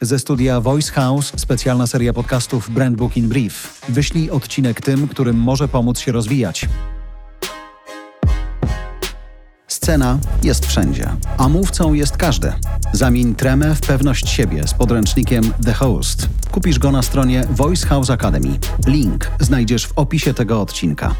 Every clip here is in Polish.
Ze studia Voice House specjalna seria podcastów Brand Book in Brief. Wyślij odcinek tym, którym może pomóc się rozwijać. Scena jest wszędzie, a mówcą jest każdy. Zamień tremę w pewność siebie z podręcznikiem The Host. Kupisz go na stronie Voice House Academy. Link znajdziesz w opisie tego odcinka.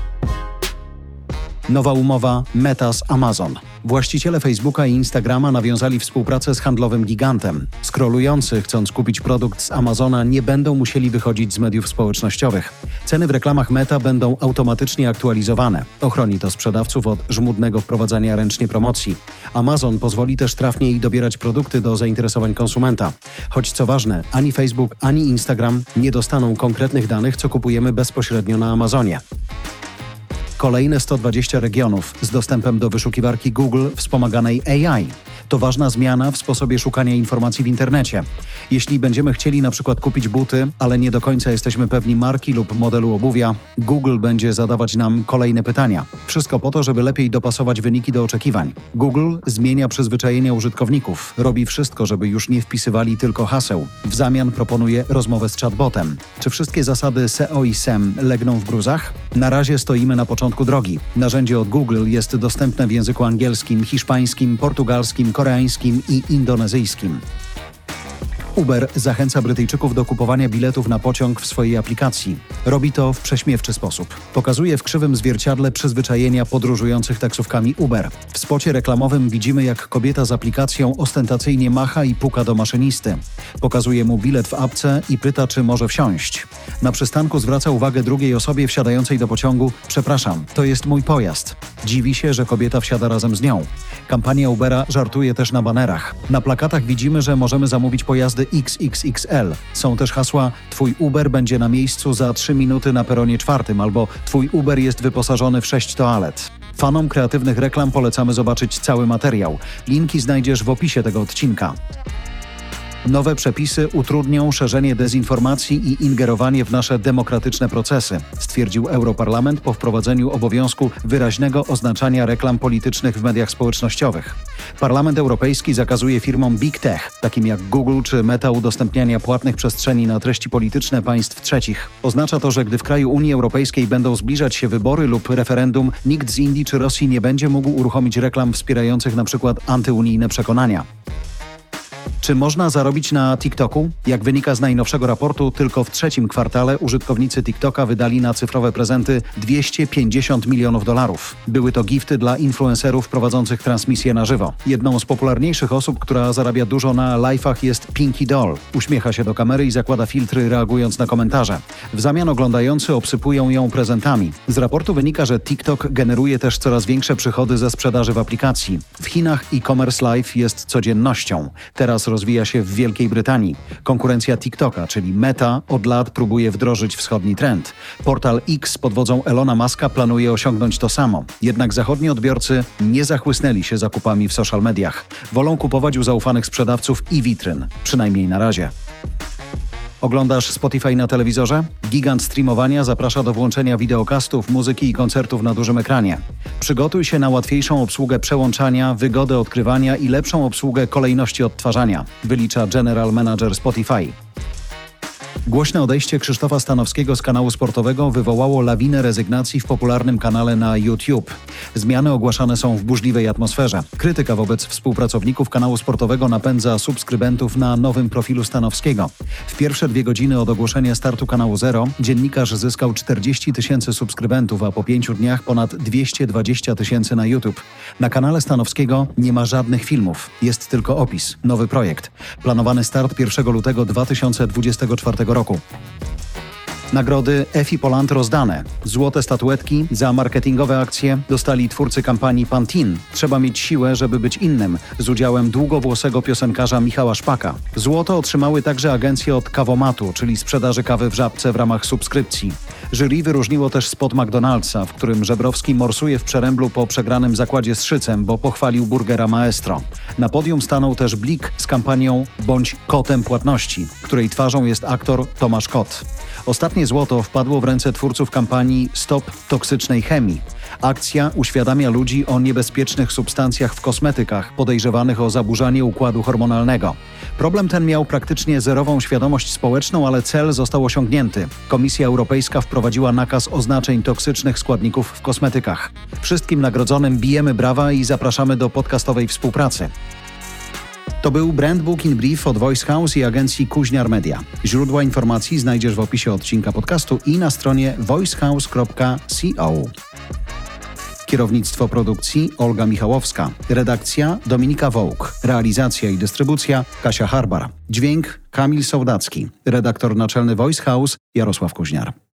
Nowa umowa Meta z Amazon. Właściciele Facebooka i Instagrama nawiązali współpracę z handlowym gigantem. Skrolujący, chcąc kupić produkt z Amazona, nie będą musieli wychodzić z mediów społecznościowych. Ceny w reklamach Meta będą automatycznie aktualizowane. Ochroni to sprzedawców od żmudnego wprowadzania ręcznie promocji. Amazon pozwoli też trafniej dobierać produkty do zainteresowań konsumenta. Choć co ważne, ani Facebook, ani Instagram nie dostaną konkretnych danych, co kupujemy bezpośrednio na Amazonie kolejne 120 regionów z dostępem do wyszukiwarki Google wspomaganej AI. To ważna zmiana w sposobie szukania informacji w internecie. Jeśli będziemy chcieli na przykład kupić buty, ale nie do końca jesteśmy pewni marki lub modelu obuwia, Google będzie zadawać nam kolejne pytania. Wszystko po to, żeby lepiej dopasować wyniki do oczekiwań. Google zmienia przyzwyczajenia użytkowników, robi wszystko, żeby już nie wpisywali tylko haseł. W zamian proponuje rozmowę z chatbotem. Czy wszystkie zasady SEO i SEM legną w gruzach? Na razie stoimy na początku drogi. Narzędzie od Google jest dostępne w języku angielskim, hiszpańskim, portugalskim, koreańskim i indonezyjskim. Uber zachęca Brytyjczyków do kupowania biletów na pociąg w swojej aplikacji. Robi to w prześmiewczy sposób. Pokazuje w krzywym zwierciadle przyzwyczajenia podróżujących taksówkami Uber. W spocie reklamowym widzimy, jak kobieta z aplikacją ostentacyjnie macha i puka do maszynisty. Pokazuje mu bilet w apce i pyta, czy może wsiąść. Na przystanku zwraca uwagę drugiej osobie wsiadającej do pociągu: Przepraszam, to jest mój pojazd. Dziwi się, że kobieta wsiada razem z nią. Kampania Ubera żartuje też na banerach. Na plakatach widzimy, że możemy zamówić pojazdy XXXL. Są też hasła Twój Uber będzie na miejscu za 3 minuty na peronie czwartym albo Twój Uber jest wyposażony w 6 toalet. Fanom kreatywnych reklam polecamy zobaczyć cały materiał. Linki znajdziesz w opisie tego odcinka. Nowe przepisy utrudnią szerzenie dezinformacji i ingerowanie w nasze demokratyczne procesy, stwierdził Europarlament po wprowadzeniu obowiązku wyraźnego oznaczania reklam politycznych w mediach społecznościowych. Parlament Europejski zakazuje firmom Big Tech, takim jak Google czy Meta, udostępniania płatnych przestrzeni na treści polityczne państw trzecich. Oznacza to, że gdy w kraju Unii Europejskiej będą zbliżać się wybory lub referendum, nikt z Indii czy Rosji nie będzie mógł uruchomić reklam wspierających przykład antyunijne przekonania. Czy można zarobić na TikToku? Jak wynika z najnowszego raportu, tylko w trzecim kwartale użytkownicy TikToka wydali na cyfrowe prezenty 250 milionów dolarów. Były to gifty dla influencerów prowadzących transmisję na żywo. Jedną z popularniejszych osób, która zarabia dużo na live'ach jest Pinky Doll. Uśmiecha się do kamery i zakłada filtry reagując na komentarze. W zamian oglądający obsypują ją prezentami. Z raportu wynika, że TikTok generuje też coraz większe przychody ze sprzedaży w aplikacji. W Chinach e-commerce live jest codziennością. Teraz rozwija się w Wielkiej Brytanii. Konkurencja TikToka, czyli Meta, od lat próbuje wdrożyć wschodni trend. Portal X pod wodzą Elona Muska planuje osiągnąć to samo. Jednak zachodni odbiorcy nie zachłysnęli się zakupami w social mediach. Wolą kupować u zaufanych sprzedawców i witryn, przynajmniej na razie. Oglądasz Spotify na telewizorze? Gigant streamowania zaprasza do włączenia wideokastów, muzyki i koncertów na dużym ekranie. Przygotuj się na łatwiejszą obsługę przełączania, wygodę odkrywania i lepszą obsługę kolejności odtwarzania, wylicza General Manager Spotify. Głośne odejście Krzysztofa Stanowskiego z kanału sportowego wywołało lawinę rezygnacji w popularnym kanale na YouTube. Zmiany ogłaszane są w burzliwej atmosferze. Krytyka wobec współpracowników kanału sportowego napędza subskrybentów na nowym profilu Stanowskiego. W pierwsze dwie godziny od ogłoszenia startu kanału Zero dziennikarz zyskał 40 tysięcy subskrybentów, a po pięciu dniach ponad 220 tysięcy na YouTube. Na kanale Stanowskiego nie ma żadnych filmów, jest tylko opis, nowy projekt. Planowany start 1 lutego 2024 roku. Nagrody EFI Poland rozdane. Złote statuetki za marketingowe akcje dostali twórcy kampanii Pantin. Trzeba mieć siłę, żeby być innym, z udziałem długowłosego piosenkarza Michała Szpaka. Złoto otrzymały także agencje od Kawomatu, czyli sprzedaży kawy w żabce w ramach subskrypcji. Jury wyróżniło też spot McDonald'sa, w którym Żebrowski morsuje w przeręblu po przegranym zakładzie z Szycem, bo pochwalił burgera Maestro. Na podium stanął też Blik z kampanią Bądź kotem płatności, której twarzą jest aktor Tomasz Kot. Ostatnie złoto wpadło w ręce twórców kampanii Stop toksycznej chemii. Akcja uświadamia ludzi o niebezpiecznych substancjach w kosmetykach podejrzewanych o zaburzanie układu hormonalnego. Problem ten miał praktycznie zerową świadomość społeczną, ale cel został osiągnięty. Komisja Europejska wprowadziła nakaz oznaczeń toksycznych składników w kosmetykach. Wszystkim nagrodzonym bijemy brawa i zapraszamy do podcastowej współpracy. To był Brand Book in Brief od Voice House i agencji Kuźniar Media. Źródła informacji znajdziesz w opisie odcinka podcastu i na stronie voicehouse.co. Kierownictwo produkcji Olga Michałowska. Redakcja Dominika Wołk. Realizacja i dystrybucja Kasia Harbar. Dźwięk Kamil Sołdacki. Redaktor naczelny Voice House Jarosław Kuźniar.